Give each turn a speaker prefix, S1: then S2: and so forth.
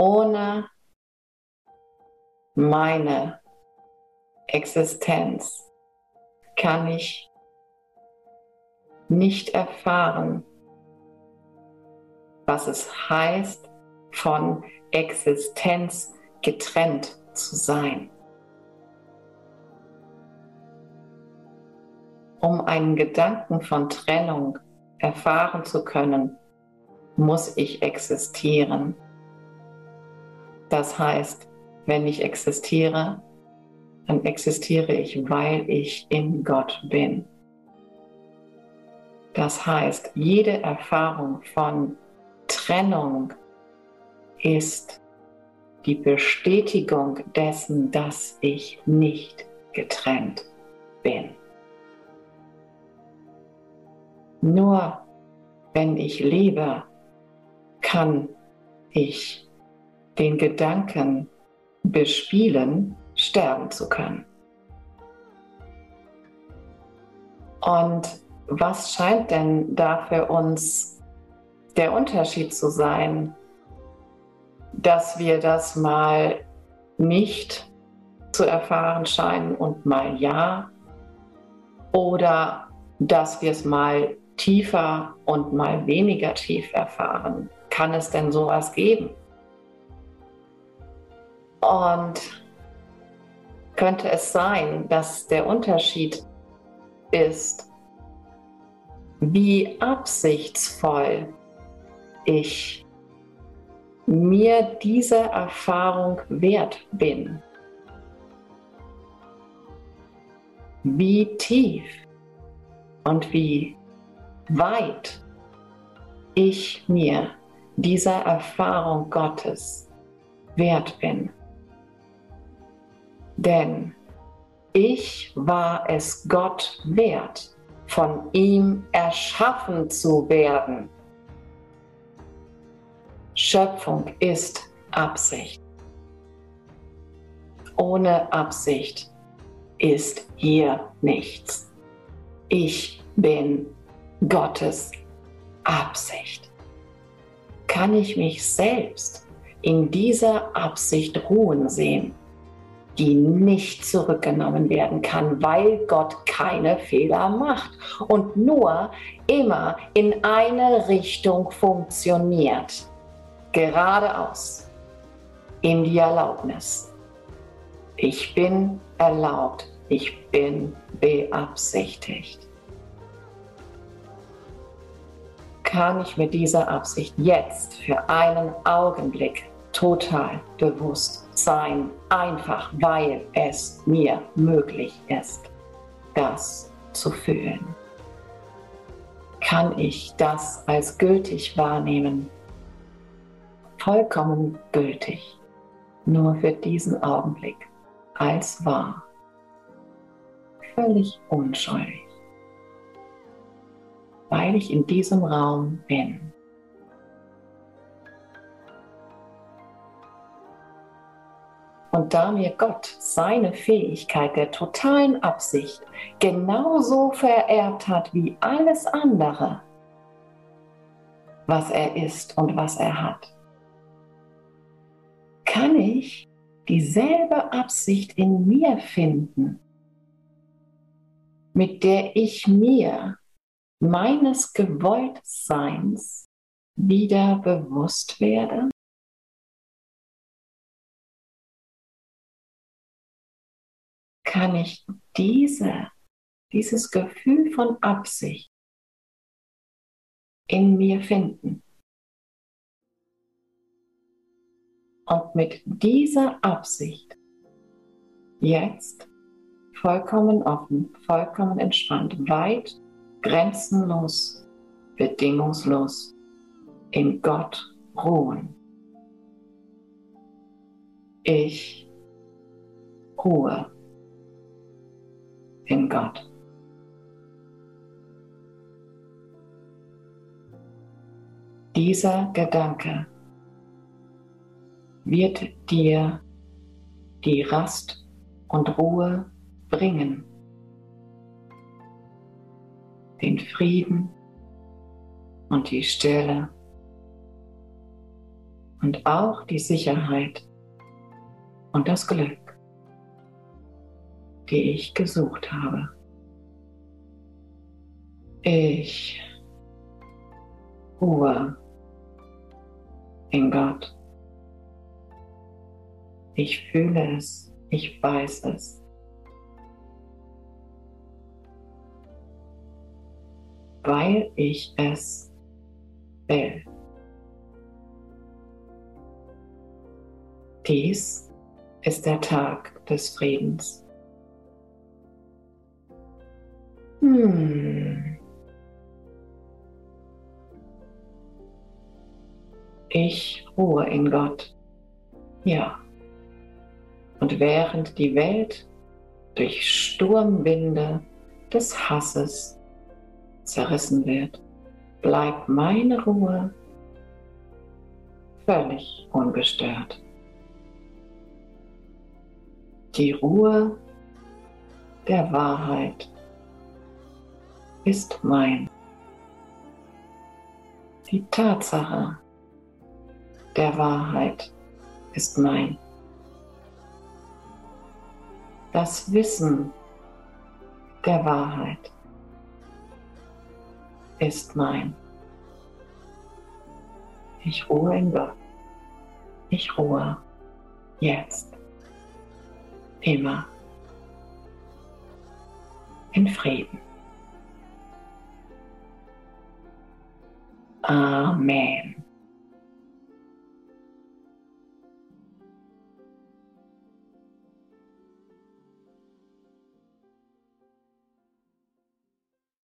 S1: ohne meine Existenz kann ich nicht erfahren, was es heißt, von Existenz getrennt zu sein. Um einen Gedanken von Trennung erfahren zu können, muss ich existieren. Das heißt, wenn ich existiere, dann existiere ich, weil ich in Gott bin. Das heißt, jede Erfahrung von Trennung ist die Bestätigung dessen, dass ich nicht getrennt bin. Nur wenn ich lebe, kann ich den Gedanken bespielen, sterben zu können. Und was scheint denn da für uns der Unterschied zu sein, dass wir das mal nicht zu erfahren scheinen und mal ja? Oder dass wir es mal tiefer und mal weniger tief erfahren? Kann es denn sowas geben? Und könnte es sein, dass der Unterschied ist, wie absichtsvoll ich mir diese Erfahrung wert bin. Wie tief und wie weit ich mir dieser Erfahrung Gottes wert bin. Denn ich war es Gott wert, von ihm erschaffen zu werden. Schöpfung ist Absicht. Ohne Absicht ist hier nichts. Ich bin Gottes Absicht. Kann ich mich selbst in dieser Absicht ruhen sehen? Die nicht zurückgenommen werden kann, weil Gott keine Fehler macht und nur immer in eine Richtung funktioniert. Geradeaus in die Erlaubnis. Ich bin erlaubt, ich bin beabsichtigt. Kann ich mit dieser Absicht jetzt für einen Augenblick total bewusst sein, einfach weil es mir möglich ist, das zu fühlen. Kann ich das als gültig wahrnehmen? Vollkommen gültig, nur für diesen Augenblick, als wahr, völlig unschuldig, weil ich in diesem Raum bin. Und da mir Gott seine Fähigkeit der totalen Absicht genauso vererbt hat wie alles andere, was er ist und was er hat, kann ich dieselbe Absicht in mir finden, mit der ich mir meines Gewolltseins wieder bewusst werde? Kann ich diese, dieses Gefühl von Absicht in mir finden. Und mit dieser Absicht jetzt vollkommen offen, vollkommen entspannt, weit, grenzenlos, bedingungslos in Gott ruhen. Ich ruhe in Gott. Dieser Gedanke wird dir die Rast und Ruhe bringen, den Frieden und die Stille und auch die Sicherheit und das Glück, die ich gesucht habe. Ich ruhe in Gott. Ich fühle es, ich weiß es. Weil ich es will. Dies ist der Tag des Friedens. Hmm. Ich ruhe in Gott. Ja. Und während die Welt durch Sturmwinde des Hasses zerrissen wird, bleibt meine Ruhe völlig ungestört. Die Ruhe der Wahrheit ist mein. Die Tatsache der Wahrheit ist mein. Das Wissen der Wahrheit ist mein. Ich ruhe in Gott. Ich ruhe jetzt. Immer in Frieden. Amen.